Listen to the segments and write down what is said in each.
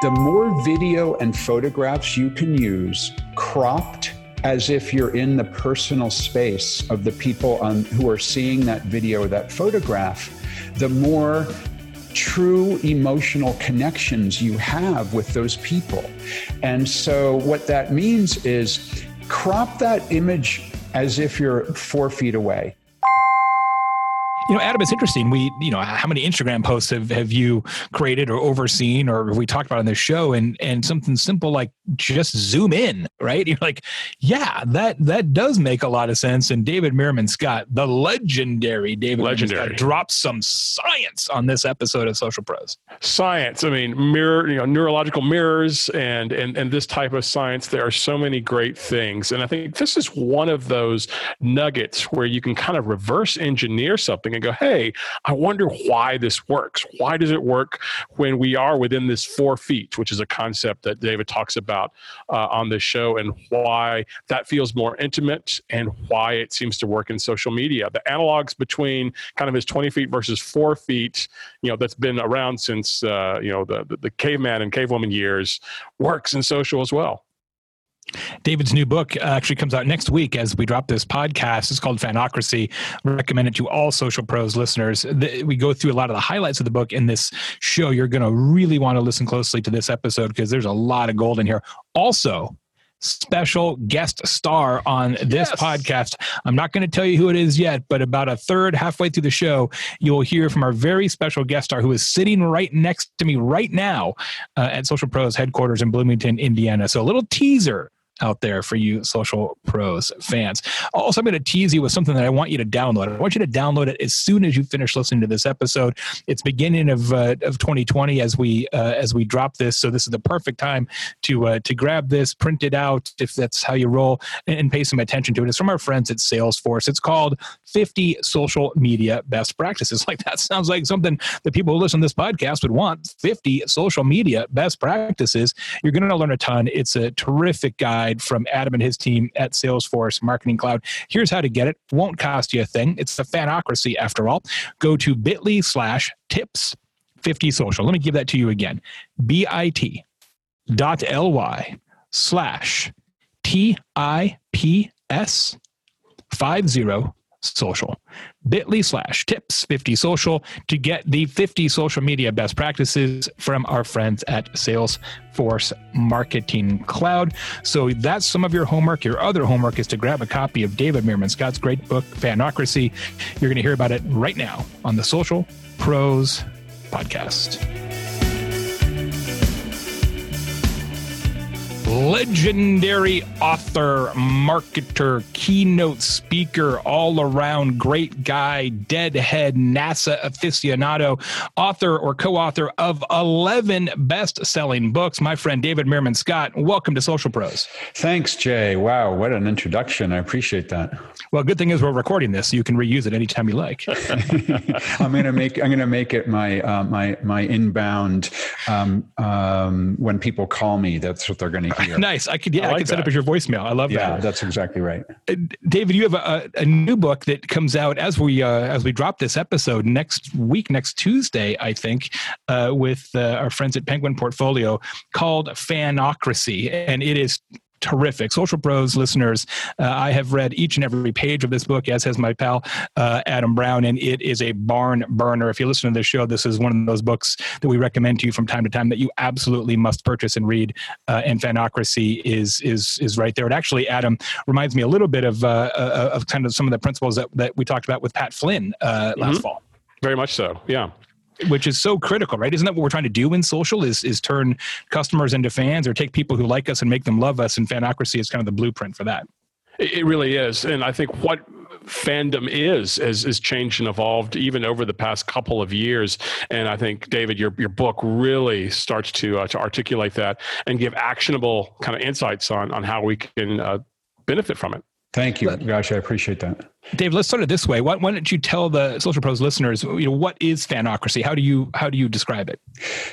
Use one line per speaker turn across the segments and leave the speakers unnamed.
The more video and photographs you can use cropped as if you're in the personal space of the people on, who are seeing that video, or that photograph, the more true emotional connections you have with those people. And so, what that means is crop that image as if you're four feet away.
You know, Adam, it's interesting. We, you know, how many Instagram posts have, have you created or overseen or have we talked about on this show? And and something simple like just zoom in, right? You're like, yeah, that that does make a lot of sense. And David Meerman Scott, the legendary David legendary. Scott, drops some science on this episode of Social Pros.
Science. I mean, mirror, you know, neurological mirrors and and and this type of science. There are so many great things, and I think this is one of those nuggets where you can kind of reverse engineer something and go, hey, I wonder why this works. Why does it work when we are within this four feet, which is a concept that David talks about uh, on this show, and why that feels more intimate and why it seems to work in social media. The analogs between kind of his 20 feet versus four feet, you know, that's been around since, uh, you know, the, the, the caveman and cavewoman years works in social as well.
David's new book uh, actually comes out next week as we drop this podcast. It's called Fanocracy. recommend it to all Social Pros listeners. we go through a lot of the highlights of the book in this show. You're going to really want to listen closely to this episode because there's a lot of gold in here. Also, special guest star on this yes. podcast. I'm not going to tell you who it is yet, but about a third, halfway through the show, you'll hear from our very special guest star who is sitting right next to me right now uh, at Social Pros headquarters in Bloomington, Indiana. So a little teaser out there for you social pros fans. Also, I'm going to tease you with something that I want you to download. I want you to download it as soon as you finish listening to this episode. It's beginning of uh, of 2020 as we uh, as we drop this, so this is the perfect time to uh, to grab this, print it out if that's how you roll, and, and pay some attention to it. It's from our friends at Salesforce. It's called 50 Social Media Best Practices. Like that sounds like something that people who listen to this podcast would want. 50 social media best practices. You're going to learn a ton. It's a terrific guide guide from Adam and his team at Salesforce Marketing Cloud. Here's how to get it. Won't cost you a thing. It's the fanocracy after all. Go to bit.ly slash tips 50 social. Let me give that to you again. bit dot ly slash T I P S 50 social. bit.ly slash tips 50 social to get the 50 social media best practices from our friends at Salesforce Marketing Cloud. So that's some of your homework. Your other homework is to grab a copy of David Meerman Scott's great book, Fanocracy. You're going to hear about it right now on the Social Pros Podcast. Legendary author, marketer, keynote speaker, all around great guy, deadhead, NASA aficionado, author or co author of 11 best selling books. My friend David Meerman Scott, welcome to Social Pros.
Thanks, Jay. Wow, what an introduction. I appreciate that.
Well, good thing is we're recording this, so you can reuse it anytime you like.
I'm gonna make I'm gonna make it my uh, my my inbound um, um, when people call me. That's what they're gonna hear.
nice. I could yeah, I, like I could set up as your voicemail. I love
yeah,
that.
Yeah, that's exactly right.
Uh, David, you have a, a, new book that comes out as we uh, as we drop this episode next week, next Tuesday, I think, uh, with uh, our friends at Penguin Portfolio called Fanocracy, and it is terrific. Social Pros listeners, uh, I have read each and every page of this book, as has my pal uh, Adam Brown, and it is a barn burner. If you listen to this show, this is one of those books that we recommend to you from time to time that you absolutely must purchase and read. Uh, and Fanocracy is is is right there. It actually, Adam, reminds me a little bit of uh, uh, of kind of some of the principles that, that we talked about with Pat Flynn uh, last mm-hmm. fall.
Very much so. Yeah
which is so critical, right? Isn't that what we're trying to do in social? Is is turn customers into fans, or take people who like us and make them love us? And fanocracy is kind of the blueprint for that.
It really is, and I think what fandom is has, has changed and evolved even over the past couple of years. And I think David, your your book really starts to uh, to articulate that and give actionable kind of insights on on how we can uh, benefit from it.
Thank you, Gosh, I appreciate that.
Dave, let's start it this way. Why, why, don't you tell the Social Pros listeners, you know, what is fanocracy? How do you how do you describe it?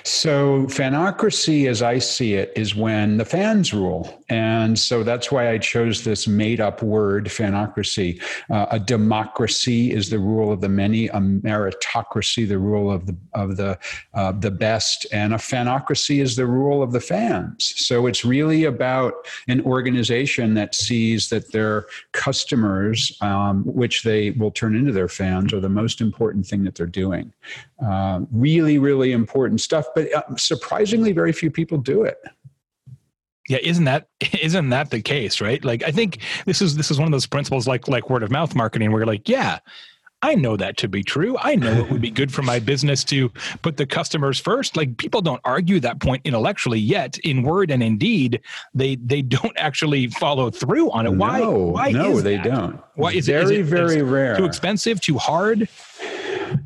So, fanocracy, as I see it, is when the fans rule, and so that's why I chose this made-up word, fanocracy. Uh, a democracy is the rule of the many, a meritocracy, the rule of the of the uh, the best, and a fanocracy is the rule of the fans. So, it's really about an organization that sees that their customers. Um, which they will turn into their fans are the most important thing that they're doing. Uh, really, really important stuff, but uh, surprisingly, very few people do it.
Yeah, isn't that isn't that the case, right? Like I think this is this is one of those principles like like word of mouth marketing where you're like, yeah, I know that to be true. I know it would be good for my business to put the customers first. Like people don't argue that point intellectually yet in word and in deed, they they don't actually follow through on it. Why?
No,
why
no, they
that?
don't.
Why is
very,
it, is it
very rare?
Too expensive? Too hard?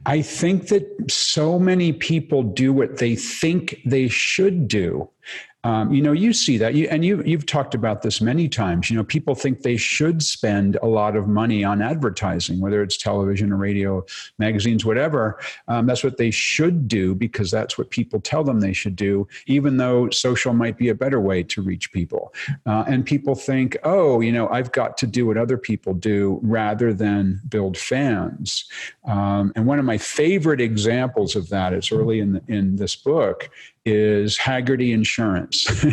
I think that so many people do what they think they should do. Um, you know, you see that, you, and you you've talked about this many times. You know, people think they should spend a lot of money on advertising, whether it's television or radio, magazines, whatever. Um, that's what they should do because that's what people tell them they should do. Even though social might be a better way to reach people, uh, and people think, oh, you know, I've got to do what other people do rather than build fans. Um, and one of my favorite examples of that is early in the, in this book is Hagerty Insurance.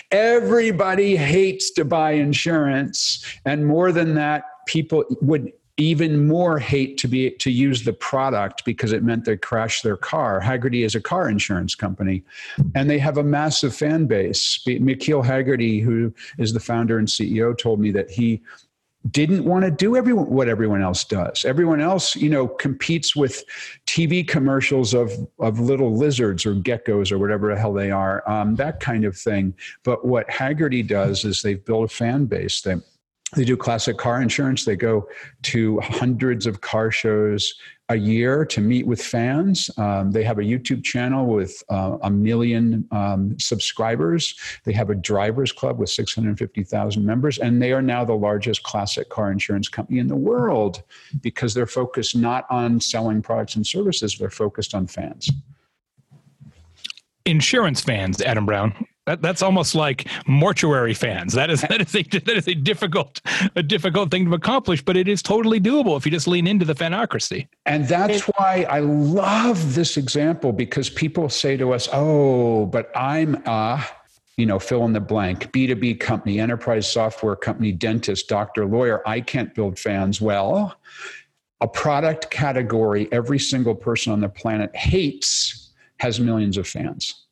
Everybody hates to buy insurance, and more than that, people would even more hate to be to use the product because it meant they crashed their car. Hagerty is a car insurance company, and they have a massive fan base. McKeel Hagerty, who is the founder and CEO, told me that he didn't want to do everyone what everyone else does. Everyone else, you know, competes with TV commercials of of little lizards or geckos or whatever the hell they are, um, that kind of thing. But what Hagerty does is they've built a fan base. They they do classic car insurance. They go to hundreds of car shows a year to meet with fans. Um, they have a YouTube channel with uh, a million um, subscribers. They have a drivers club with 650,000 members, and they are now the largest classic car insurance company in the world because they're focused not on selling products and services, they're focused on fans.
Insurance fans, Adam Brown. That, that's almost like mortuary fans. That is that is a that is a difficult a difficult thing to accomplish, but it is totally doable if you just lean into the fanocracy.
And that's why I love this example because people say to us, "Oh, but I'm a." you know, fill in the blank, B2B company, enterprise software company, dentist, doctor, lawyer. I can't build fans. Well, a product category every single person on the planet hates has millions of fans.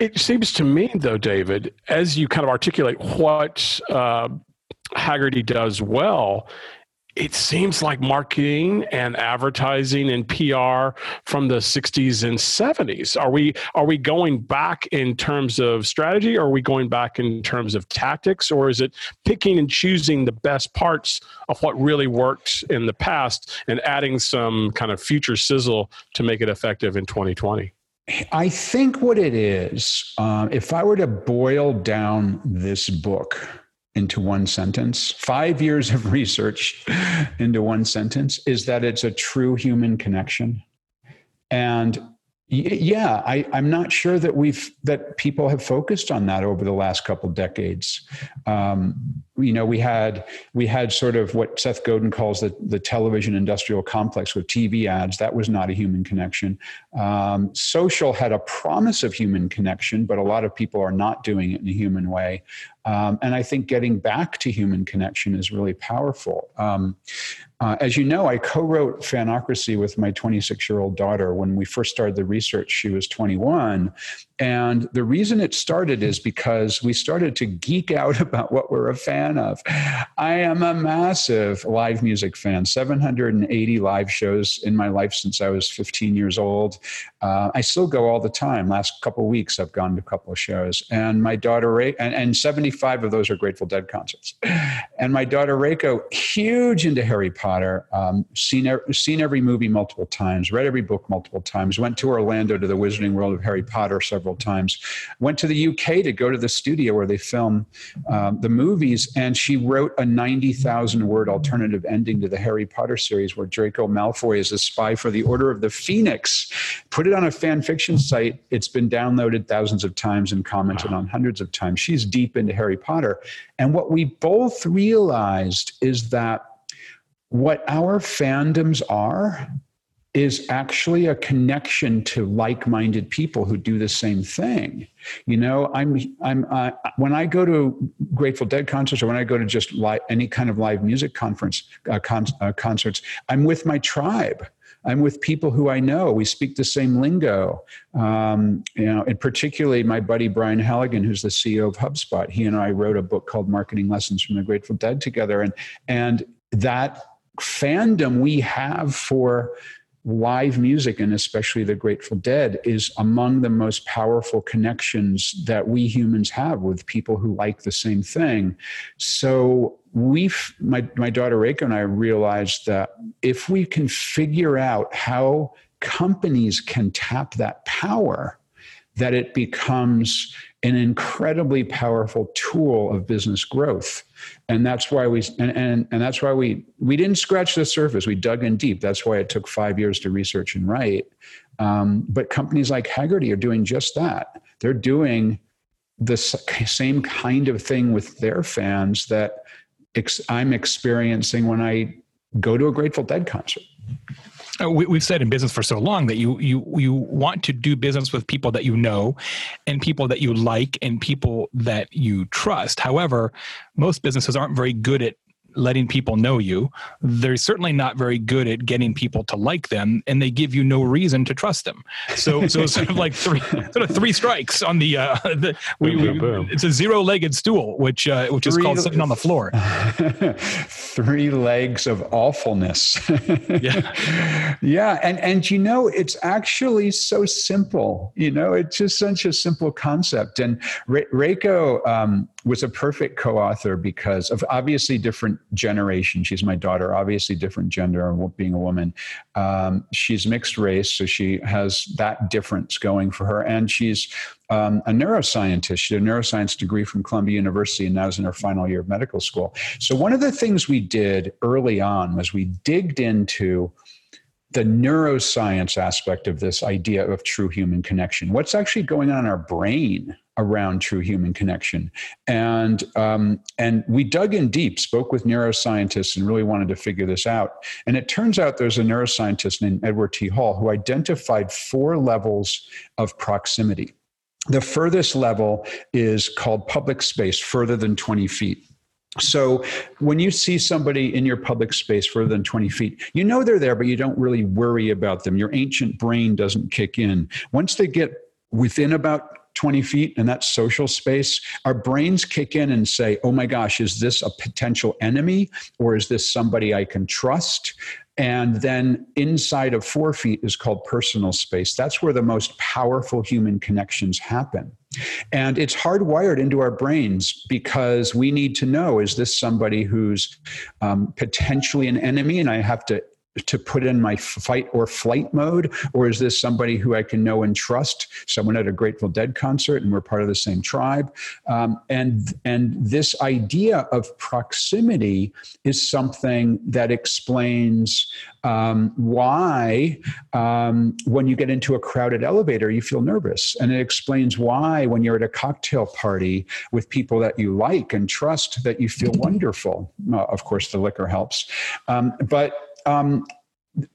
It seems to me, though, David, as you kind of articulate what uh, Hagerty does well, it seems like marketing and advertising and PR from the 60s and 70s. Are we are we going back in terms of strategy or are we going back in terms of tactics or is it picking and choosing the best parts of what really worked in the past and adding some kind of future sizzle to make it effective in 2020?
I think what it is, um, if I were to boil down this book into one sentence, five years of research into one sentence, is that it's a true human connection. And yeah, I, am not sure that we've that people have focused on that over the last couple decades. Um, you know, we had we had sort of what Seth Godin calls the the television industrial complex with TV ads. That was not a human connection. Um, social had a promise of human connection, but a lot of people are not doing it in a human way. Um, and I think getting back to human connection is really powerful. Um, uh, as you know, I co wrote Fanocracy with my 26 year old daughter. When we first started the research, she was 21. And the reason it started is because we started to geek out about what we're a fan of. I am a massive live music fan, 780 live shows in my life since I was 15 years old. Uh, I still go all the time. Last couple weeks, I've gone to a couple of shows. And my daughter, and, and 75 of those are Grateful Dead concerts. And my daughter, Reiko, huge into Harry Potter, um, seen, seen every movie multiple times, read every book multiple times, went to Orlando to the Wizarding World of Harry Potter several times. Went to the UK to go to the studio where they film um, the movies. And she wrote a 90,000 word alternative ending to the Harry Potter series where Draco Malfoy is a spy for the Order of the Phoenix. Put it on a fan fiction site. It's been downloaded thousands of times and commented on hundreds of times. She's deep into Harry Potter. And what we both realized is that what our fandoms are is actually a connection to like-minded people who do the same thing. You know, I'm I'm uh, when I go to Grateful Dead concerts or when I go to just live, any kind of live music conference uh, con- uh, concerts, I'm with my tribe. I'm with people who I know. We speak the same lingo. Um, you know, and particularly my buddy Brian Halligan, who's the CEO of HubSpot. He and I wrote a book called Marketing Lessons from the Grateful Dead together, and and that fandom we have for live music and especially the Grateful Dead is among the most powerful connections that we humans have with people who like the same thing. So we've my my daughter Reiko and I realized that if we can figure out how companies can tap that power, that it becomes an incredibly powerful tool of business growth. And that's why we and, and and that's why we we didn't scratch the surface. We dug in deep. That's why it took five years to research and write. Um, but companies like Hagerty are doing just that. They're doing the same kind of thing with their fans that ex- i'm experiencing when i go to a grateful dead concert
Uh, we, have said in business for so long that you you you want to do business with people that you know and people that you like and people that you trust. However most businesses aren't very good at letting people know you. They're certainly not very good at getting people to like them, and they give you no reason to trust them. So, so it's sort of like three, sort of three strikes on the. Uh, the we, boom, boom. It's a zero-legged stool, which uh, which is called sitting on the floor.
three legs of awfulness. yeah, yeah, and and you know it's actually so simple. You know, it's just such a simple concept. And Re- Reiko um, was a perfect co-author because of obviously different generation. She's my daughter, obviously different gender, being a woman. Um, she's mixed race, so she has that difference going for her. And she's um, a neuroscientist. She did a neuroscience degree from Columbia University and now is in her final year of medical school. So, one of the things we did early on was we digged into the neuroscience aspect of this idea of true human connection. What's actually going on in our brain around true human connection. And um, and we dug in deep, spoke with neuroscientists, and really wanted to figure this out. And it turns out there's a neuroscientist named Edward T. Hall who identified four levels of proximity. The furthest level is called public space, further than 20 feet. So when you see somebody in your public space further than 20 feet, you know they're there, but you don't really worry about them. Your ancient brain doesn't kick in. Once they get within about 20 feet and that social space, our brains kick in and say, oh my gosh, is this a potential enemy or is this somebody I can trust? And then inside of four feet is called personal space. That's where the most powerful human connections happen. And it's hardwired into our brains because we need to know is this somebody who's um, potentially an enemy and I have to to put in my fight or flight mode? Or is this somebody who i can know and trust? Someone at a grateful dead concert and we're part of the same tribe. Um, and and this idea of proximity is something that explains um, why um, when you get into a crowded elevator you feel nervous. And it explains why when you're at a cocktail party with people that you like and trust that you feel wonderful. Uh, of course the liquor helps. Um, but um,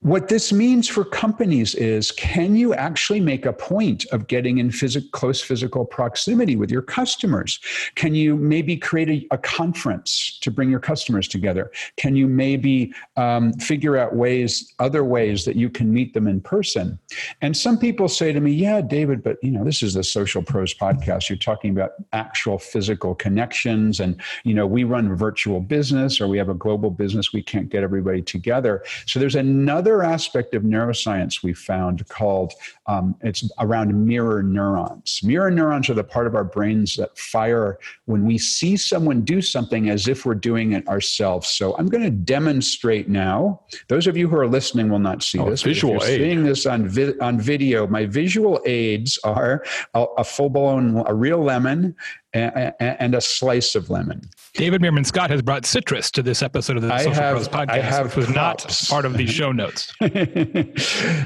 what this means for companies is can you actually make a point of getting in phys- close physical proximity with your customers? Can you maybe create a, a conference to bring your customers together? Can you maybe um, figure out ways other ways that you can meet them in person? And some people say to me yeah david but you know this is the social pros podcast. You're talking about actual physical connections and you know we run virtual business or we have a global business. We can't get everybody together. So there's a another aspect of neuroscience we found called um, it's around mirror neurons. Mirror neurons are the part of our brains that fire when we see someone do something as if we're doing it ourselves. So I'm going to demonstrate now. Those of you who are listening will not see oh, this.
Visual aid.
Seeing this on vi- on video, my visual aids are a, a full blown a real lemon and, and, a slice of lemon.
David Meerman Scott has brought citrus to this episode of the I Social have, Pros podcast, I have which was props. not part of the show notes.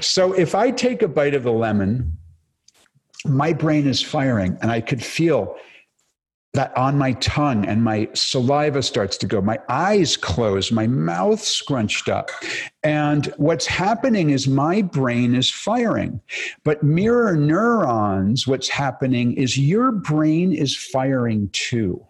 so if I take a bite of the lemon, my brain is firing and I could feel that on my tongue and my saliva starts to go, my eyes close, my mouth scrunched up. And what's happening is my brain is firing. But mirror neurons, what's happening is your brain is firing too.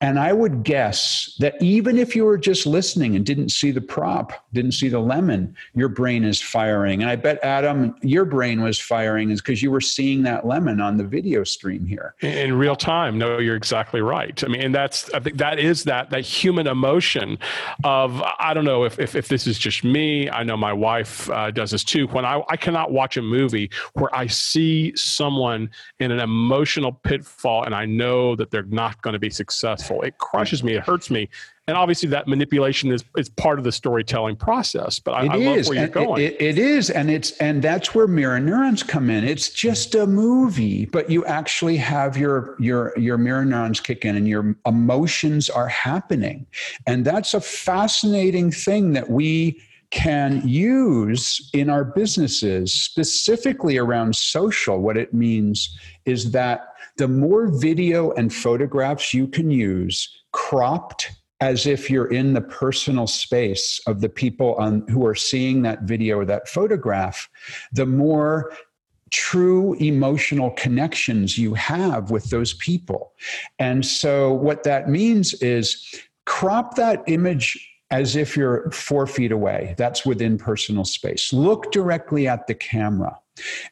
And I would guess that even if you were just listening and didn't see the prop, didn't see the lemon, your brain is firing. And I bet, Adam, your brain was firing is because you were seeing that lemon on the video stream here.
In real time. No, you're exactly right. I mean, and that's, I think that is that, that human emotion of, I don't know if, if, if this is just me. I know my wife uh, does this too. When I, I cannot watch a movie where I see someone in an emotional pitfall and I know that they're not going to be successful successful. It crushes me. It hurts me. And obviously, that manipulation is, is part of the storytelling process. But I, I love where you're going.
It, it is, and it's and that's where mirror neurons come in. It's just a movie, but you actually have your your your mirror neurons kick in, and your emotions are happening, and that's a fascinating thing that we can use in our businesses, specifically around social. What it means is that the more video and photographs you can use cropped as if you're in the personal space of the people on, who are seeing that video or that photograph, the more true emotional connections you have with those people. And so, what that means is crop that image as if you're four feet away. That's within personal space. Look directly at the camera.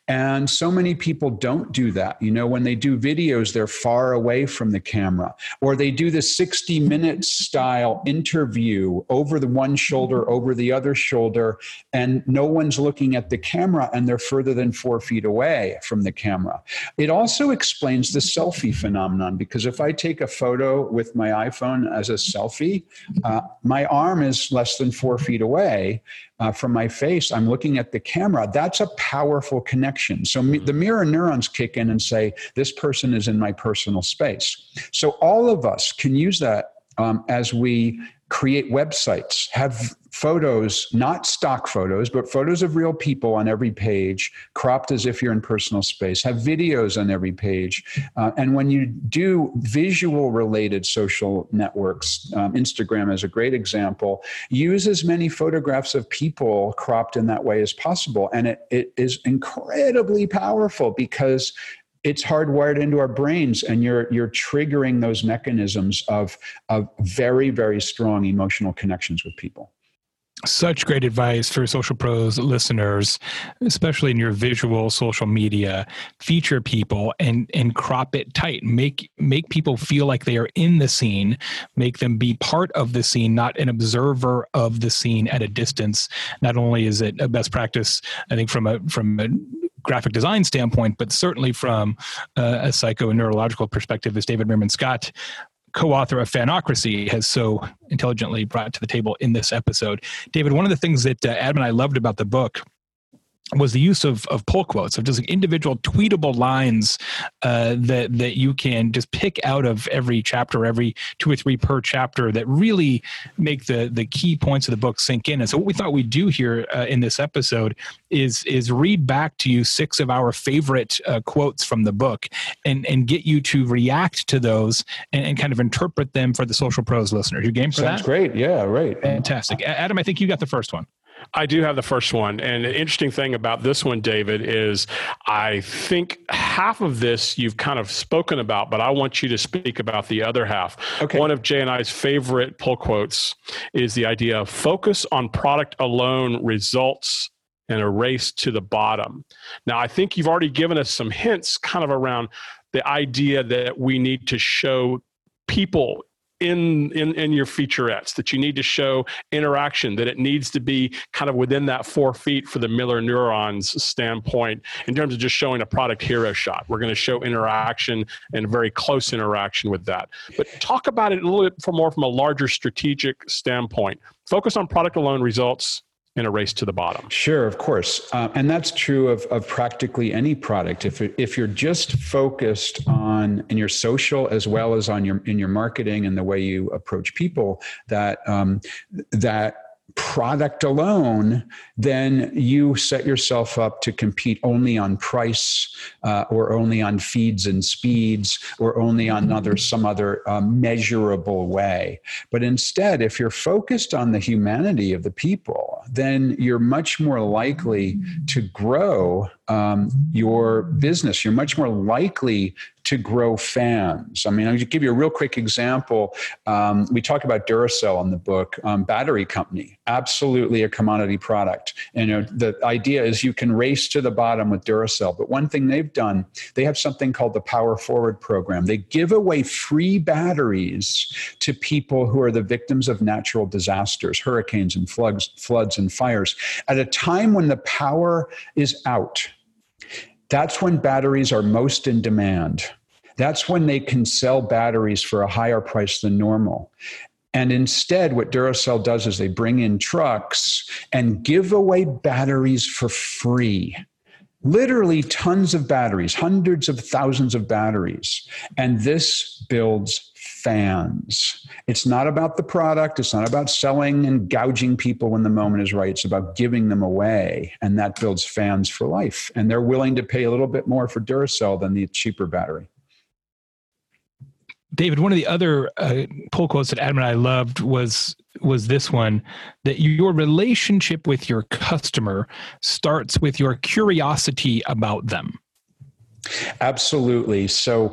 And so many people don't do that. You know, when they do videos, they're far away from the camera, or they do the 60 minute style interview over the one shoulder, over the other shoulder, and no one's looking at the camera and they're further than four feet away from the camera. It also explains the selfie phenomenon because if I take a photo with my iPhone as a selfie, uh, my arm is less than four feet away uh, from my face, I'm looking at the camera. That's a powerful connection. So me, the mirror neurons kick in and say, this person is in my personal space. So all of us can use that um, as we create websites, have photos, not stock photos, but photos of real people on every page, cropped as if you're in personal space, have videos on every page. Uh, and when you do visual related social networks, um, Instagram is a great example, use as many photographs of people cropped in that way as possible. And it, it is incredibly powerful because it's hardwired into our brains and you're you're triggering those mechanisms of of very very strong emotional connections with people.
Such great advice for social pros listeners especially in your visual social media. Feature people and and crop it tight. Make make people feel like they are in the scene. Make them be part of the scene not an observer of the scene at a distance. Not only is it a best practice i think from a from a graphic design standpoint, but certainly from uh, a psycho and neurological perspective, as David Meerman Scott, co-author of Fanocracy, has so intelligently brought to the table in this episode. David, one of the things that uh, Adam and I loved about the book was the use of, of pull quotes of just like individual tweetable lines uh, that that you can just pick out of every chapter, every two or three per chapter that really make the the key points of the book sink in. And so, what we thought we'd do here uh, in this episode is is read back to you six of our favorite uh, quotes from the book, and and get you to react to those and, and, kind of interpret them for the social pros listeners. You game for
Sounds
that?
great. Yeah, right.
Fantastic, Adam. I think you got the first one.
I do have the first one. And the interesting thing about this one, David, is I think half of this you've kind of spoken about, but I want you to speak about the other half. Okay. One of Jay and I's favorite pull quotes is the idea of focus on product alone results and a race to the bottom. Now, I think you've already given us some hints kind of around the idea that we need to show people in, in in your featurettes that you need to show interaction that it needs to be kind of within that four feet for the mirror neurons standpoint in terms of just showing a product hero shot. We're going to show interaction and very close interaction with that. But talk about it a little bit more from a larger strategic standpoint. Focus on product alone results in a race to the bottom.
Sure, of course, uh, and that's true of, of practically any product. If if you're just focused on in your social as well as on your in your marketing and the way you approach people, that um, that product alone, then you set yourself up to compete only on price uh, or only on feeds and speeds or only on other some other um, measurable way. But instead, if you're focused on the humanity of the people, then you're much more likely to grow um, your business. You're much more likely to grow fans. I mean, I'll give you a real quick example. Um, we talk about Duracell in the book, um, battery company, absolutely a commodity product. And you know, the idea is you can race to the bottom with Duracell. But one thing they've done, they have something called the Power Forward program. They give away free batteries to people who are the victims of natural disasters, hurricanes and floods, floods and fires, at a time when the power is out that's when batteries are most in demand. That's when they can sell batteries for a higher price than normal. And instead, what Duracell does is they bring in trucks and give away batteries for free. Literally tons of batteries, hundreds of thousands of batteries. And this builds fans. It's not about the product. It's not about selling and gouging people when the moment is right. It's about giving them away. And that builds fans for life. And they're willing to pay a little bit more for Duracell than the cheaper battery.
David, one of the other uh, pull quotes that Adam and I loved was was this one that your relationship with your customer starts with your curiosity about them.
Absolutely. So,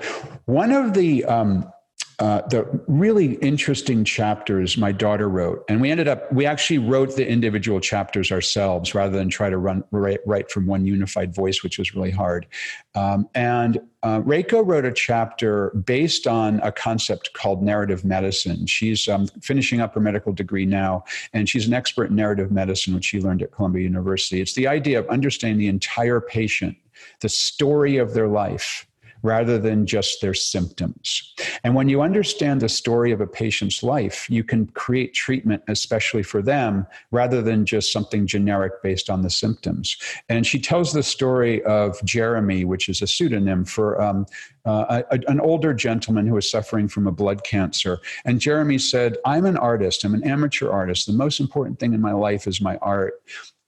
one of the um, uh, the really interesting chapters my daughter wrote. And we ended up, we actually wrote the individual chapters ourselves rather than try to run write, write from one unified voice, which was really hard. Um, and uh, Reiko wrote a chapter based on a concept called narrative medicine. She's um, finishing up her medical degree now, and she's an expert in narrative medicine, which she learned at Columbia University. It's the idea of understanding the entire patient, the story of their life rather than just their symptoms. And when you understand the story of a patient's life, you can create treatment especially for them rather than just something generic based on the symptoms. And she tells the story of Jeremy, which is a pseudonym for um, uh, a, an older gentleman who was suffering from a blood cancer. And Jeremy said, I'm an artist, I'm an amateur artist. The most important thing in my life is my art.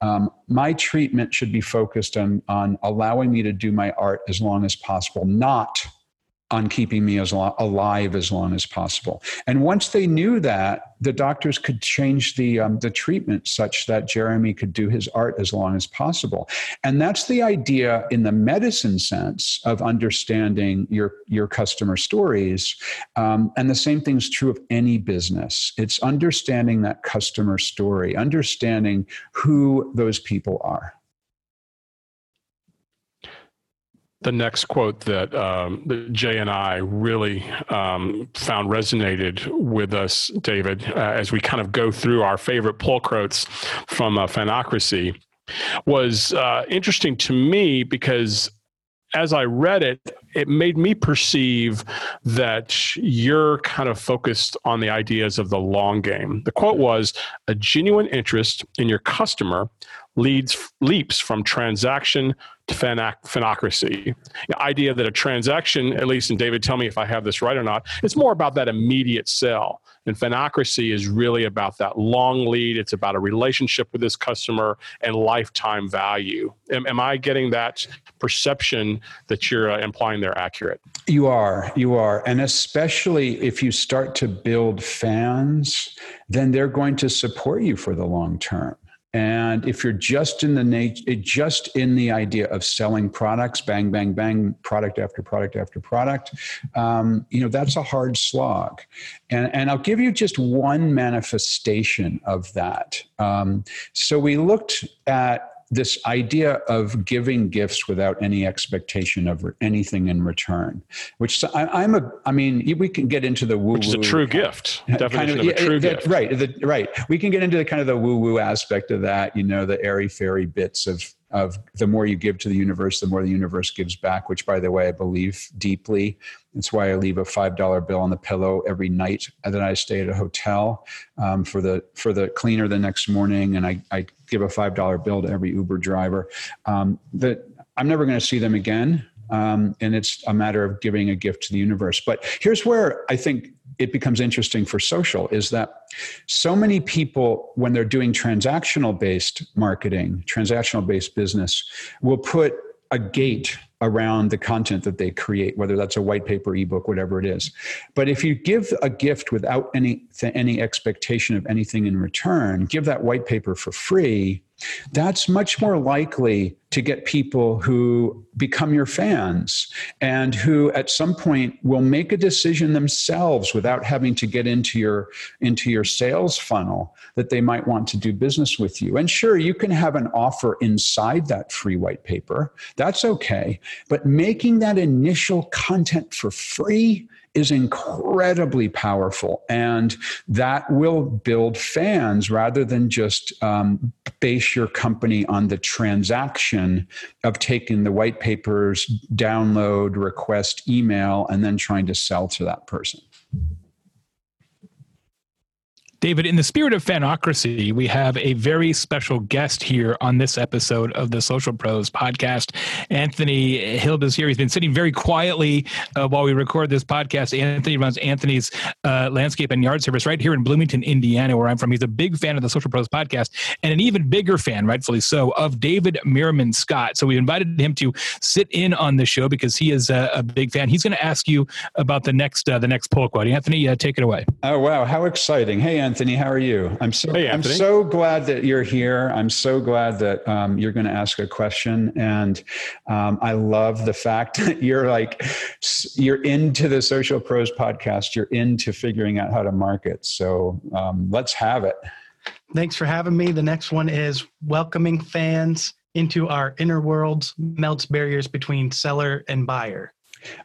Um, my treatment should be focused on, on allowing me to do my art as long as possible, not on keeping me as alive as long as possible. And once they knew that, the doctors could change the um, the treatment such that Jeremy could do his art as long as possible. And that's the idea in the medicine sense of understanding your your customer stories. Um, and the same thing is true of any business. It's understanding that customer story, understanding who those people are.
The next quote that, um, that Jay and I really um, found resonated with us, David, uh, as we kind of go through our favorite pull quotes from uh, Fanocracy, was uh, interesting to me because as I read it, it made me perceive that you're kind of focused on the ideas of the long game. The quote was a genuine interest in your customer leads leaps from transaction to fanocracy. The idea that a transaction, at least, and David, tell me if I have this right or not, it's more about that immediate sell. And fanocracy is really about that long lead. It's about a relationship with this customer and lifetime value. Am, am I getting that perception that you're uh, implying they're accurate?
You are, you are. And especially if you start to build fans, then they're going to support you for the long term. And if you're just in the nature, just in the idea of selling products, bang, bang, bang, product after product after product, um, you know that's a hard slog. And and I'll give you just one manifestation of that. Um, so we looked at this idea of giving gifts without any expectation of anything in return, which I, am a, I mean, we can get into the woo woo.
Which is a true gift. Definition kind of, of a true
gift. Right. The, right. We can get into the kind of the woo woo aspect of that, you know, the airy fairy bits of of the more you give to the universe, the more the universe gives back, which, by the way, I believe deeply. That's why I leave a five dollar bill on the pillow every night that I stay at a hotel um, for the for the cleaner the next morning, and I, I give a five dollar bill to every Uber driver. Um, that I'm never going to see them again. Um, and it's a matter of giving a gift to the universe. But here's where I think it becomes interesting for social is that so many people, when they're doing transactional based marketing, transactional based business, will put a gate around the content that they create, whether that's a white paper, ebook, whatever it is. But if you give a gift without any any expectation of anything in return, give that white paper for free, that's much more likely to get people who become your fans and who at some point will make a decision themselves without having to get into your into your sales funnel that they might want to do business with you. And sure you can have an offer inside that free white paper. That's okay. But making that initial content for free is incredibly powerful. And that will build fans rather than just um, base your company on the transaction of taking the white papers, download, request, email, and then trying to sell to that person.
David, in the spirit of fanocracy, we have a very special guest here on this episode of the Social Pros podcast. Anthony Hild is here. He's been sitting very quietly uh, while we record this podcast. Anthony runs Anthony's uh, Landscape and Yard Service right here in Bloomington, Indiana, where I'm from. He's a big fan of the Social Pros podcast and an even bigger fan, rightfully so, of David Meerman Scott. So we invited him to sit in on the show because he is a, a big fan. He's going to ask you about the next uh, the next pull quote. Anthony, uh, take it away.
Oh wow, how exciting! Hey, Anthony, how are you? I'm so hey, I'm so glad that you're here. I'm so glad that um, you're going to ask a question, and um, I love the fact that you're like you're into the Social Pros podcast. You're into figuring out how to market. So um, let's have it.
Thanks for having me. The next one is welcoming fans into our inner worlds melts barriers between seller and buyer.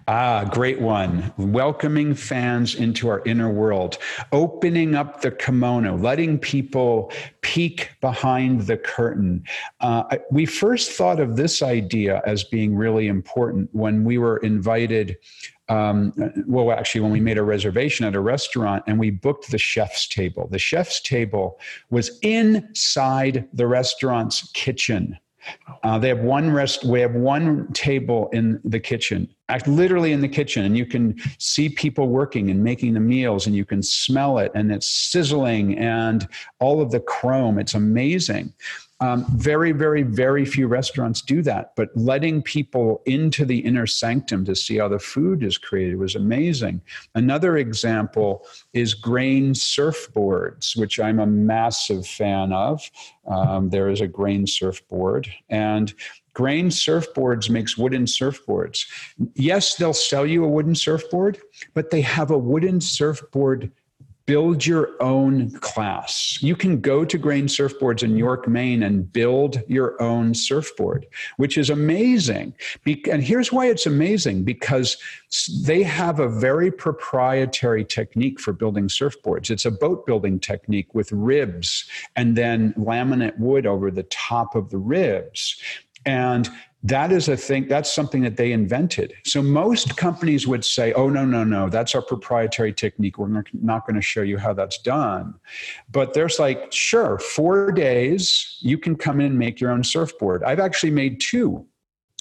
Ah, great one. Welcoming fans into our inner world, opening up the kimono, letting people peek behind the curtain. Uh, we first thought of this idea as being really important when we were invited. Um, well, actually, when we made a reservation at a restaurant and we booked the chef's table, the chef's table was inside the restaurant's kitchen. Uh, they have one rest. We have one table in the kitchen, act literally in the kitchen, and you can see people working and making the meals, and you can smell it, and it's sizzling, and all of the chrome. It's amazing. Um, very, very, very few restaurants do that, but letting people into the inner sanctum to see how the food is created was amazing. Another example is grain surfboards, which I'm a massive fan of. Um, there is a grain surfboard, and grain surfboards makes wooden surfboards. Yes, they'll sell you a wooden surfboard, but they have a wooden surfboard build your own class. You can go to Grain Surfboards in York, Maine and build your own surfboard, which is amazing. And here's why it's amazing because they have a very proprietary technique for building surfboards. It's a boat building technique with ribs and then laminate wood over the top of the ribs. And that is a thing that's something that they invented. So most companies would say oh no no no that's our proprietary technique. We're not going to show you how that's done. But there's like sure four days you can come in and make your own surfboard. I've actually made two.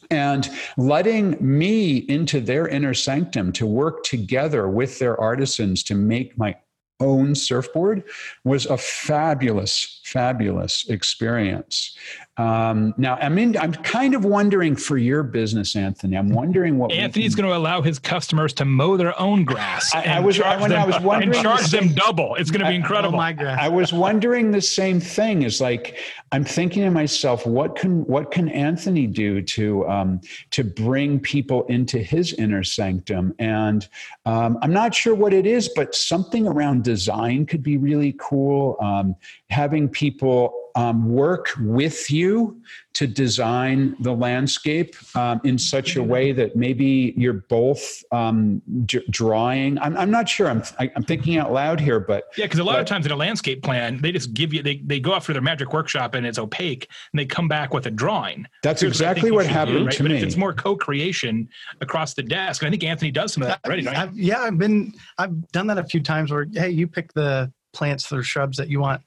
And letting me into their inner sanctum to work together with their artisans to make my own surfboard was a fabulous, fabulous experience. Um, now, I mean, I'm kind of wondering for your business, Anthony. I'm wondering what
Anthony's can... going to allow his customers to mow their own grass.
I, I was when them, I was wondering
and charge the them double. It's going to be incredible.
I, oh
I was wondering the same thing. Is like I'm thinking to myself, what can what can Anthony do to um, to bring people into his inner sanctum? And um, I'm not sure what it is, but something around design could be really cool. Um, having people um, work with you to design the landscape um, in such a way that maybe you're both um, d- drawing. I'm, I'm not sure. I'm, I, am i am thinking out loud here, but
yeah, because a lot but, of times in a landscape plan, they just give you they, they go for their magic workshop and it's opaque, and they come back with a drawing.
That's Here's exactly what, what happened do, right? to
but
me.
If it's more co-creation across the desk, and I think Anthony does some of that already.
I've, yeah, I've been I've done that a few times. Where hey, you pick the plants or shrubs that you want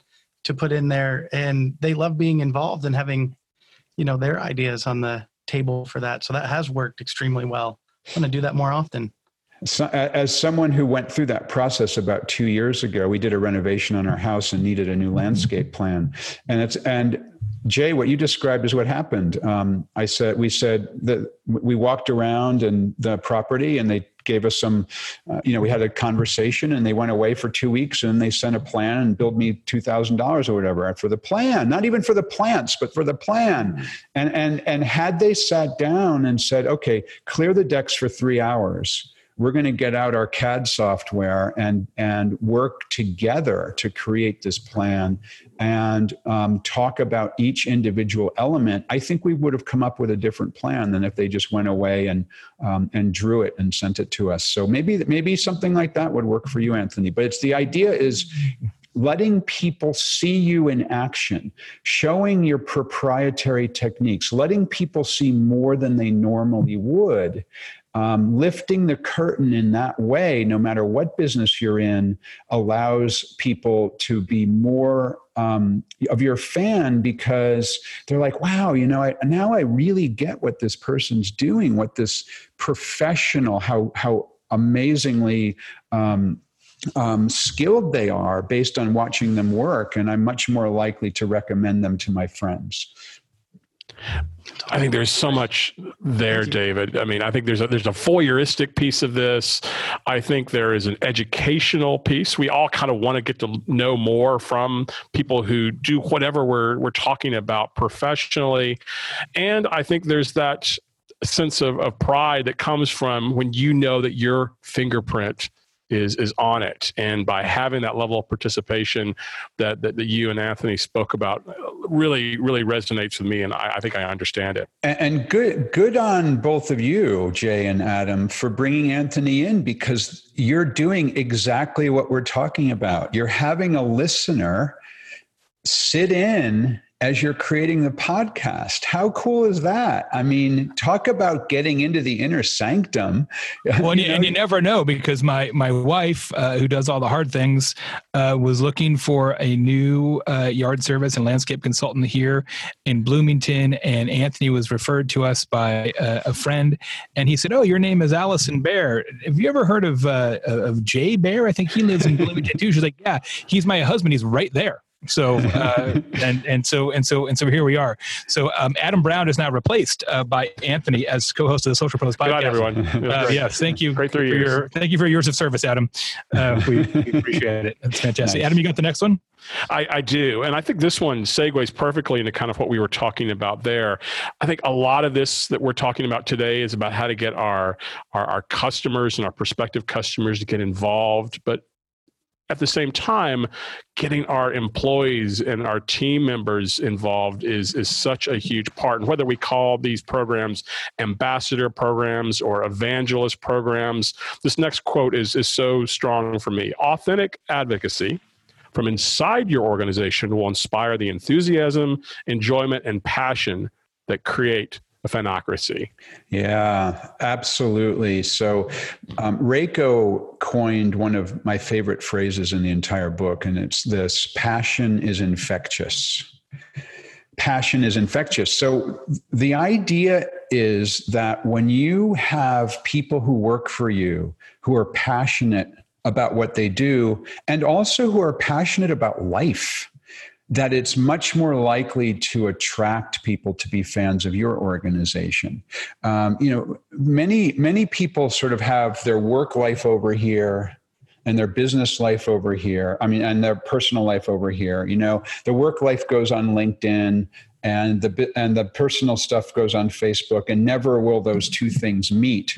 to put in there, and they love being involved and having you know their ideas on the table for that. So that has worked extremely well. I'm going to do that more often.
So, as someone who went through that process about two years ago, we did a renovation on our house and needed a new landscape plan, and it's and Jay, what you described is what happened. Um, I said we said that we walked around and the property, and they gave us some, uh, you know, we had a conversation and they went away for two weeks and they sent a plan and billed me $2,000 or whatever for the plan, not even for the plants, but for the plan. And, and, and had they sat down and said, okay, clear the decks for three hours, we're going to get out our CAD software and and work together to create this plan and um, talk about each individual element. I think we would have come up with a different plan than if they just went away and um, and drew it and sent it to us. So maybe maybe something like that would work for you, Anthony. But it's the idea is letting people see you in action, showing your proprietary techniques, letting people see more than they normally would, um, lifting the curtain in that way, no matter what business you're in, allows people to be more um, of your fan because they're like, wow, you know, I, now I really get what this person's doing, what this professional, how how amazingly um, um, skilled they are based on watching them work, and I'm much more likely to recommend them to my friends.
I think there's so much there, David. I mean, I think there's a, there's a voyeuristic piece of this. I think there is an educational piece. We all kind of want to get to know more from people who do whatever we're we're talking about professionally, and I think there's that sense of, of pride that comes from when you know that your fingerprint is is on it. And by having that level of participation that that, that you and anthony spoke about uh, really really resonates with me and i, I think i understand it.
And, and, good good on both of you jay and adam for bringing anthony in because you're doing exactly what we're talking about. You're having a listener sit in as you're creating the podcast. How cool is that? I mean, talk about getting into the inner sanctum.
Well, and you, and you never know because my my wife, uh, who does all the hard things, uh, was looking for a new uh, yard service and landscape consultant here in Bloomington, and Anthony was referred to us by a friend, and he said, "Oh, your name is Allison Baer. Have you ever heard of uh, of Jay Baer? I think he lives in Bloomington too." She's like, "Yeah, he's my husband. He's right there." So uh, and and so and so and so here we are. So um, Adam Brown is now replaced uh, by Anthony as co-host of the Social Pros podcast.
Good night, everyone.
Uh, yes, thank you.
Great three years.
Your, thank you for your years of service, Adam. Uh, we, we, appreciate it. That's fantastic. Nice. Adam, you got the next one.
I, I, do. And I think this one segues perfectly into kind of what we were talking about there. I think a lot of this that we're talking about today is about how to get our, our, our customers and our prospective customers to get involved. But at the same time, getting our employees and our team members involved is is such a huge part. And whether we call these programs ambassador programs or evangelist programs, this next quote is is so strong for me. Authentic advocacy from inside your organization will inspire the enthusiasm, enjoyment, and passion that create a fanocracy.
Yeah, absolutely. So, um, Reiko coined one of my favorite phrases in the entire book, and it's this passion is infectious. Passion is infectious. So, the idea is that when you have people who work for you who are passionate about what they do and also who are passionate about life, that it's much more likely to attract people to be fans of your organization. Um, you know, many many people sort of have their work life over here and their business life over here. I mean, and their personal life over here. You know, the work life goes on LinkedIn and the and the personal stuff goes on Facebook, and never will those two things meet.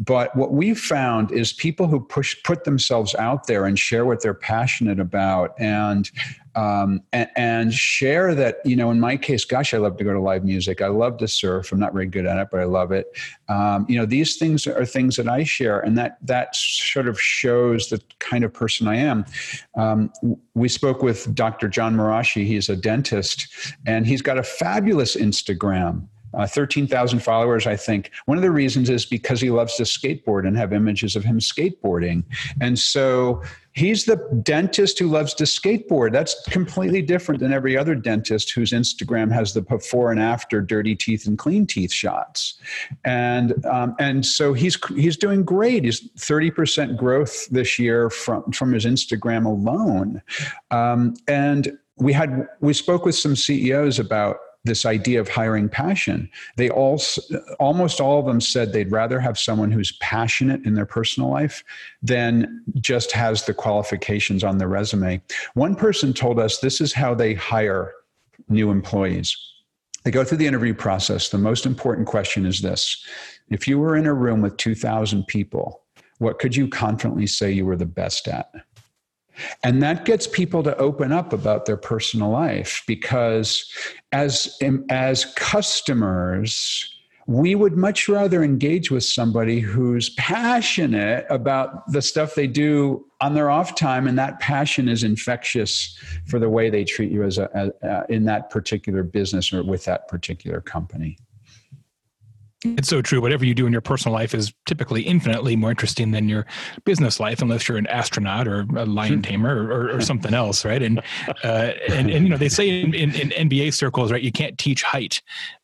But what we've found is people who push put themselves out there and share what they're passionate about, and um, and, and, share that you know in my case gosh i love to go to live music. I love to surf. I'm not very good at it but i love it. Um, you know these things are things that i share and that that sort of shows the kind of person i am. Um, we spoke with dr john marashi. He's a dentist and he's got a fabulous instagram uh, 13,000 followers, I think. One of the reasons is because he loves to skateboard and have images of him skateboarding. And so he's the dentist who loves to skateboard. That's completely different than every other dentist whose Instagram has the before and after dirty teeth and clean teeth shots. And, um, and so he's, he's doing great. He's 30% growth this year from, from his Instagram alone. Um, and we had, we spoke with some CEOs about this idea of hiring passion. They all, almost all of them said they'd rather have someone who's passionate in their personal life than just has the qualifications on their resume. One person told us this is how they hire new employees. They go through the interview process. The most important question is this If you were in a room with 2,000 people, what could you confidently say you were the best at? And that gets people to open up about their personal life because as, as customers, we would much rather engage with somebody who's passionate about the stuff they do on their off time and that passion is infectious for the way they treat you as a, a in that particular business or with that particular company
it's so true. Whatever you do in your personal life is typically infinitely more interesting than your business life, unless you're an astronaut or a lion tamer or, or, something else, right? And, uh, and and you know they say in, in, in, NBA circles, right, you can't teach height,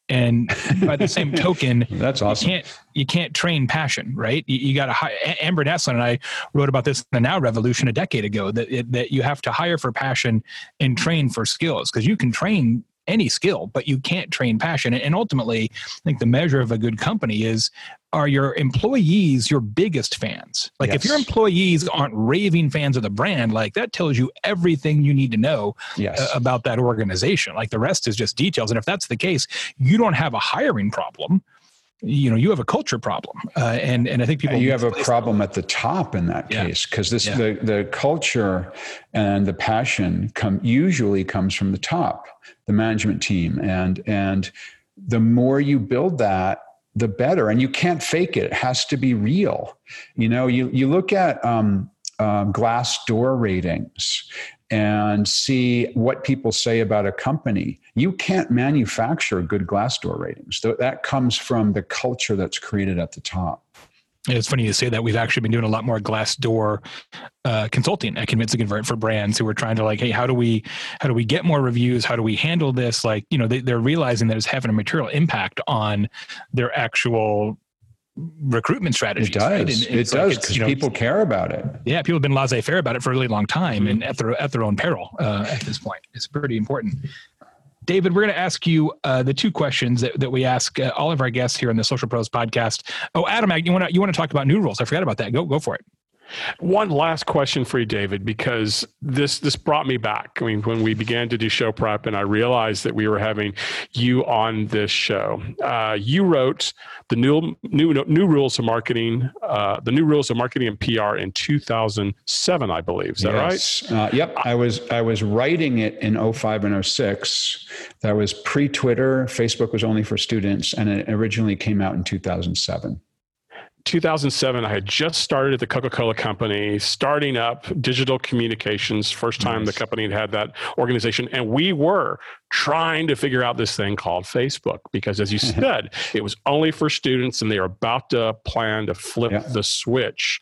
and by the same token,
that's awesome.
You can't you can't train passion, right? You, you got to. Amber Naslund and I wrote about this in the Now Revolution a decade ago that that you have to hire for passion and train for skills because you can train any skill, but you can't train passion. And ultimately, I think the measure of a good company is are your employees your biggest fans? Like yes. if your employees aren't raving fans of the brand, like that tells you everything you need to know yes. uh, about that organization. Like the rest is just details. And if that's the case, you don't have a hiring problem you know you have a culture problem uh, and and i think people
you have a problem at the top in that yeah. case because this yeah. the the culture and the passion come usually comes from the top the management team and and the more you build that the better and you can't fake it it has to be real you know you you look at um, um, Glassdoor ratings and see what people say about a company. You can't manufacture good Glassdoor ratings. That comes from the culture that's created at the top.
It's funny you say that. We've actually been doing a lot more Glassdoor uh, consulting at Convince and Convert for brands who are trying to like, hey, how do we how do we get more reviews? How do we handle this? Like, you know, they, they're realizing that it's having a material impact on their actual recruitment strategy.
It does. Right? And, and it does because you know, people care about it.
Yeah, people have been laissez-faire about it for a really long time, mm-hmm. and at their at their own peril. Uh, at this point, it's pretty important. David, we're going to ask you uh, the two questions that, that we ask uh, all of our guests here on the Social Pros podcast. Oh, Adam, you want to you want to talk about new rules? I forgot about that. Go go for it.
One last question for you, David, because this this brought me back. I mean, when we began to do show prep, and I realized that we were having you on this show. Uh, you wrote the new new new rules of marketing, uh, the new rules of marketing and PR in 2007, I believe. Is that yes.
right? Uh, yep. I was I was writing it in 05 and 06. That was pre Twitter. Facebook was only for students, and it originally came out in 2007.
2007, I had just started at the Coca Cola Company, starting up digital communications. First time nice. the company had had that organization. And we were trying to figure out this thing called Facebook because, as you said, it was only for students and they were about to plan to flip yeah. the switch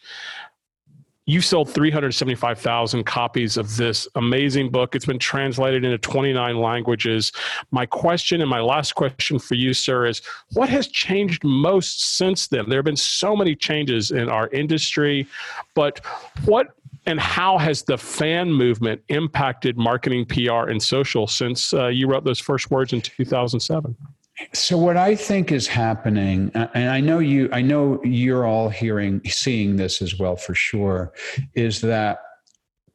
you sold 375,000 copies of this amazing book. It's been translated into 29 languages. My question and my last question for you, sir, is what has changed most since then? There have been so many changes in our industry, but what and how has the fan movement impacted marketing, PR, and social since uh, you wrote those first words in 2007?
So what I think is happening, and I know you, I know you're all hearing, seeing this as well for sure, is that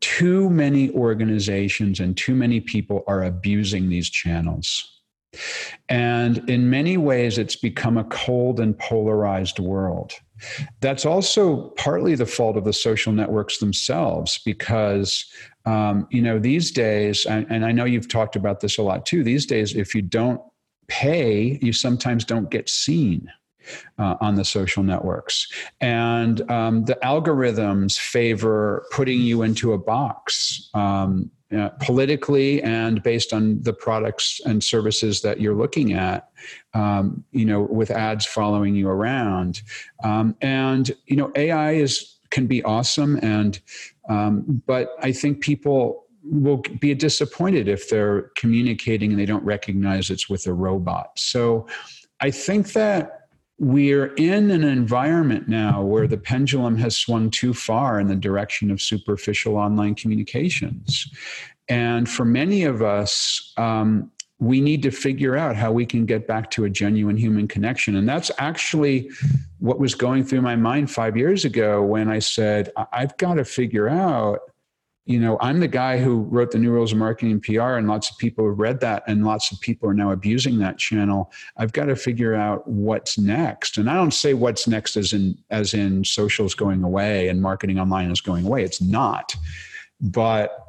too many organizations and too many people are abusing these channels. And in many ways, it's become a cold and polarized world. That's also partly the fault of the social networks themselves, because um, you know these days, and, and I know you've talked about this a lot too. These days, if you don't pay, you sometimes don't get seen. Uh, on the social networks. And um, the algorithms favor putting you into a box. Um, uh, politically and based on the products and services that you're looking at, um, you know, with ads following you around. Um, and, you know, AI is can be awesome. And, um, but I think people will be disappointed if they're communicating and they don't recognize it's with a robot. So I think that we're in an environment now where the pendulum has swung too far in the direction of superficial online communications. And for many of us, um, we need to figure out how we can get back to a genuine human connection. And that's actually what was going through my mind five years ago when I said, I've got to figure out you know, I'm the guy who wrote the new rules of marketing and PR, and lots of people have read that, and lots of people are now abusing that channel. I've got to figure out what's next. And I don't say what's next as in as in socials going away and marketing online is going away. It's not. But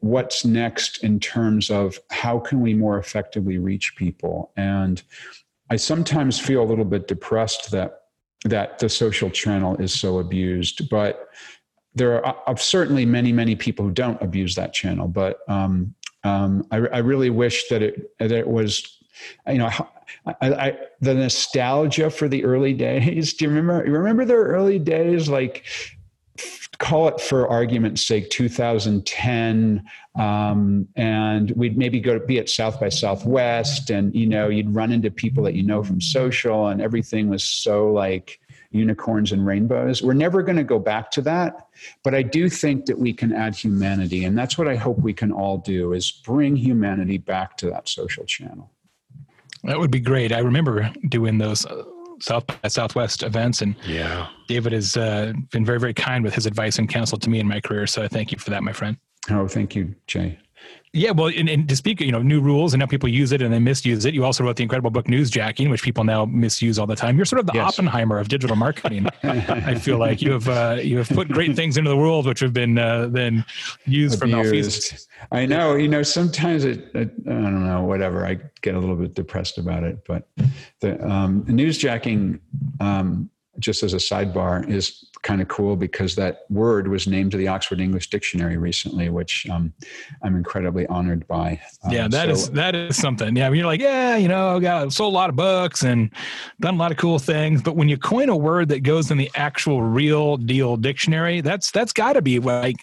what's next in terms of how can we more effectively reach people? And I sometimes feel a little bit depressed that that the social channel is so abused, but there are uh, certainly many, many people who don't abuse that channel, but um, um, I, I, really wish that it that it was, you know, I, I, the nostalgia for the early days. Do you remember? You remember their early days, like call it for argument's sake 2010 um, and we'd maybe go to be at south by southwest and you know you'd run into people that you know from social and everything was so like unicorns and rainbows. We're never going to go back to that, but I do think that we can add humanity, and that's what I hope we can all do: is bring humanity back to that social channel.
That would be great. I remember doing those. Uh, South by Southwest events, and
yeah,
David has uh, been very, very kind with his advice and counsel to me in my career. So I thank you for that, my friend.
Oh, thank you, Jay.
Yeah, well, and, and, to speak, you know, new rules and now people use it and they misuse it. You also wrote the incredible book Newsjacking, which people now misuse all the time. You're sort of the yes. Oppenheimer of digital marketing. I feel like you have uh, you have put great things into the world which have been uh, then used Abused. for malfeasance.
I know, you know, sometimes it, it, I don't know, whatever. I get a little bit depressed about it, but the um, newsjacking um, just as a sidebar, is kind of cool because that word was named to the Oxford English Dictionary recently, which um, I'm incredibly honored by.
Um, yeah, that so, is that is something. Yeah, you're like, yeah, you know, got sold a lot of books and done a lot of cool things, but when you coin a word that goes in the actual real deal dictionary, that's that's got to be like,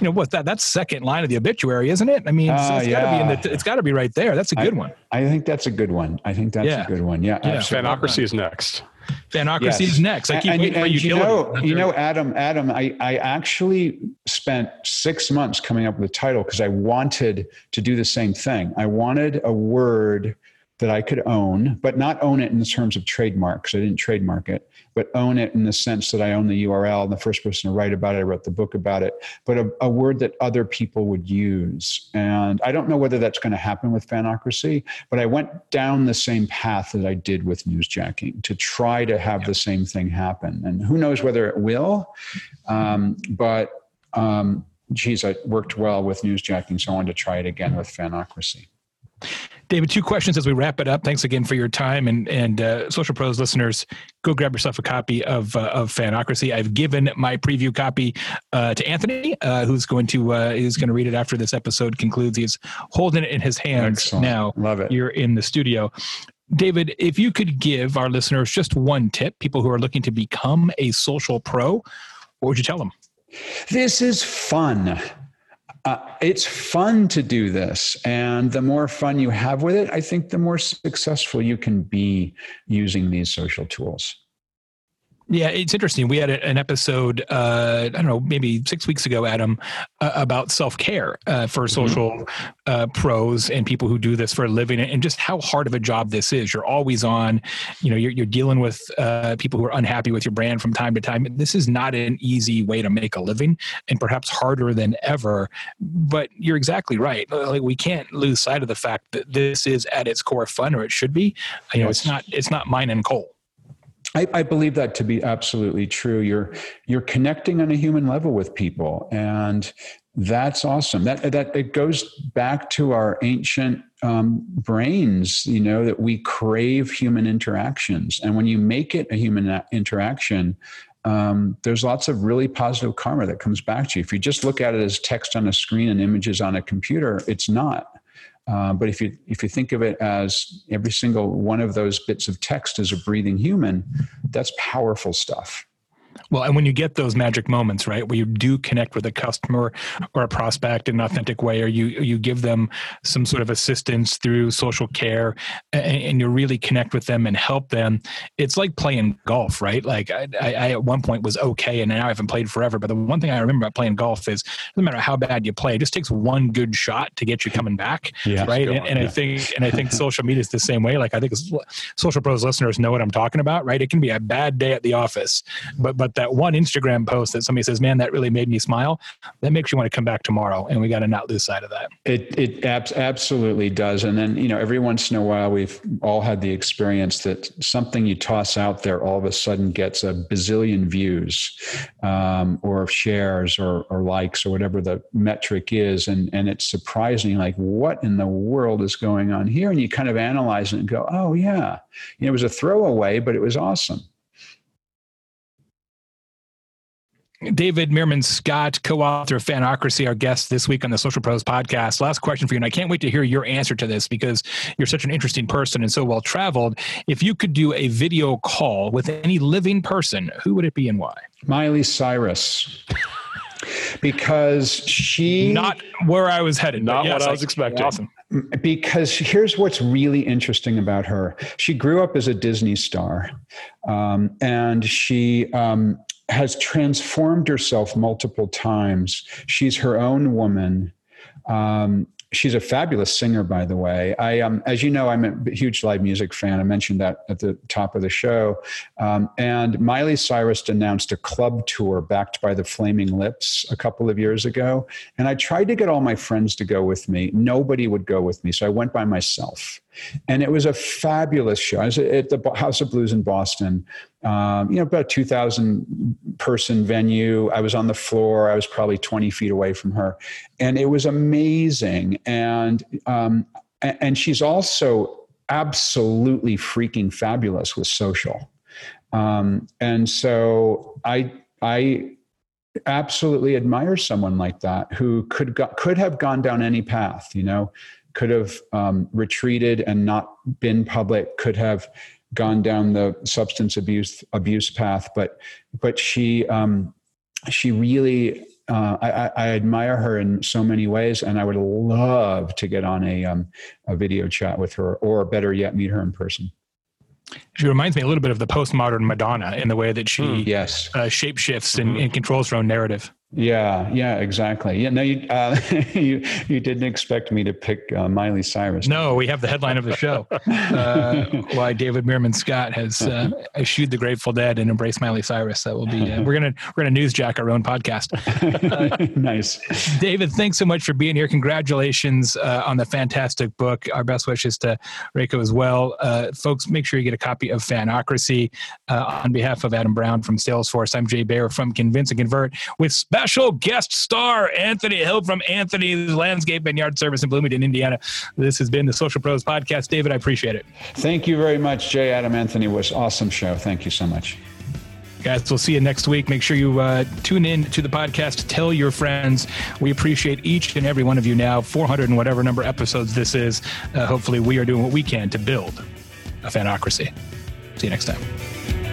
you know, what that that's second line of the obituary, isn't it? I mean, it's, uh, it's yeah. got to be in the, it's got to be right there. That's a good
I,
one.
I think that's a good one. I think that's yeah. a good one. Yeah,
yeah. Fanocracy is next.
Fanocracy yes. is next. I keep
and,
waiting
and,
for you.
You know, you know, Adam. Adam, I I actually spent six months coming up with a title because I wanted to do the same thing. I wanted a word that I could own, but not own it in terms of trademarks. I didn't trademark it, but own it in the sense that I own the URL and the first person to write about it. I wrote the book about it, but a, a word that other people would use. And I don't know whether that's going to happen with Fanocracy, but I went down the same path that I did with newsjacking to try to have the same thing happen. And who knows whether it will, um, but um, geez, it worked well with newsjacking, so I wanted to try it again with Fanocracy.
David, two questions as we wrap it up. Thanks again for your time, and and uh, Social Pros listeners, go grab yourself a copy of uh, of Fanocracy. I've given my preview copy uh, to Anthony, uh, who's going to uh, is going to read it after this episode concludes. He's holding it in his hands Excellent. now.
Love it.
You're in the studio. David, if you could give our listeners just one tip, people who are looking to become a social pro, what would you tell them?
This is fun. Uh, it's fun to do this. And the more fun you have with it, I think the more successful you can be using these social tools.
Yeah, it's interesting. We had an episode, uh, I don't know, maybe six weeks ago, Adam, uh, about self care uh, for mm-hmm. social mm-hmm. pros and people who do this for a living, and just how hard of a job this is. You're always on, you know, you're, you're dealing with uh, people who are unhappy with your brand from time to time. This is not an easy way to make a living, and perhaps harder than ever. But you're exactly right. Like we can't lose sight of the fact that this is at its core fun, or it should be. You know, it's not. It's not mine and coal.
I, I, believe that to be absolutely true. You're you're connecting on a human level with people, and that's awesome. That that it goes back to our ancient um, brains. You know that we crave human interactions, and when you make it a human interaction, um, there's lots of really positive karma that comes back to you. If you just look at it as text on a screen and images on a computer, it's not. Uh, but if you if you think of it as every single one of those bits of text is a breathing human, that's powerful stuff.
Well, and when you get those magic moments, right, where you do connect with a customer or a prospect in an authentic way, or you you give them some sort of assistance through social care, and, and you really connect with them and help them, it's like playing golf, right? Like I, I, I, at one point was okay, and now I haven't played forever. But the one thing I remember about playing golf is no matter how bad you play, it just takes one good shot to get you coming back, yeah, right? And, and yeah. I think and I think social media is the same way. Like I think social pros listeners know what I'm talking about, right? It can be a bad day at the office, but but that one Instagram post that somebody says, "Man, that really made me smile," that makes you want to come back tomorrow, and we got to not lose sight of that.
It it ab- absolutely does, and then you know every once in a while we've all had the experience that something you toss out there all of a sudden gets a bazillion views, um, or shares, or or likes, or whatever the metric is, and and it's surprising, like what in the world is going on here, and you kind of analyze it and go, oh yeah, you know, it was a throwaway, but it was awesome.
David Meerman Scott, co author of Fanocracy, our guest this week on the Social Pros podcast. Last question for you, and I can't wait to hear your answer to this because you're such an interesting person and so well traveled. If you could do a video call with any living person, who would it be and why?
Miley Cyrus. because she.
Not where I was headed.
Not yes, what I was expecting.
Awesome
because here's what's really interesting about her. She grew up as a Disney star, um, and she um, has transformed herself multiple times. She's her own woman. Um, she's a fabulous singer, by the way. I, um, as you know, I'm a huge live music fan. I mentioned that at the top of the show. Um, and Miley Cyrus announced a club tour backed by the Flaming Lips a couple of years ago. And I tried to get all my friends to go with me. Nobody would go with me, so I went by myself. And it was a fabulous show. I was at the House of Blues in Boston. Um, you know, about 2,000 person venue. I was on the floor. I was probably 20 feet away from her. And it was amazing. And, um, and she's also absolutely freaking fabulous with social. Um, and so I, I absolutely admire someone like that who could, go, could have gone down any path, you know, could have um, retreated and not been public, could have gone down the substance abuse abuse path, but but she um, she really uh, I, I, admire her in so many ways, and I would love to get on a um, a video chat with her, or better yet, meet her in person.
She reminds me a little bit of the postmodern Madonna in the way that she
mm, yes
uh, shapeshifts and, mm-hmm. and controls her own narrative.
Yeah, yeah, exactly. Yeah, no, you uh, you you didn't expect me to pick uh, Miley Cyrus.
No, we have the headline of the show. Uh, why David Meerman Scott has uh, eschewed the Grateful Dead and embraced Miley Cyrus. That will be uh, we're gonna we're gonna newsjack our own podcast.
Uh, nice,
David. Thanks so much for being here. Congratulations uh, on the fantastic book. Our best wishes to Reiko as well, folks. Make sure you get a copy of Fanocracy on behalf of Adam Brown from Salesforce. I'm Jay Baer from Convince and Convert with special special guest star, Anthony Hill from Anthony's Landscape and Yard Service in Bloomington, Indiana. This has been the Social Pros Podcast. David, I appreciate it.
Thank you very much, Jay. Adam Anthony was awesome show. Thank you so much.
Guys, we'll see you next week. Make sure you uh, tune in to the podcast. Tell your friends. We appreciate each and every one of you now. 400 and whatever number episodes this is. Uh, hopefully, we are doing what we can to build a fanocracy. See you next time.